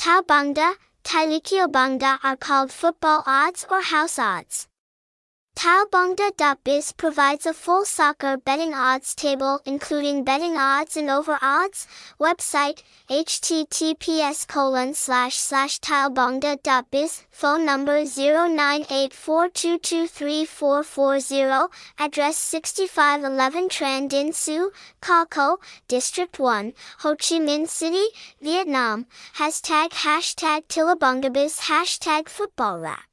Tao Bangda, Tailikio Bangda are called football odds or house odds. TaoBangda.biz provides a full soccer betting odds table including betting odds and over odds. Website https colon slash slash Phone number 0984223440 Address 6511 Tran Dinh Xu, Co, District 1, Ho Chi Minh City, Vietnam. Hashtag hashtag TilebongdaBiz Hashtag Football Rap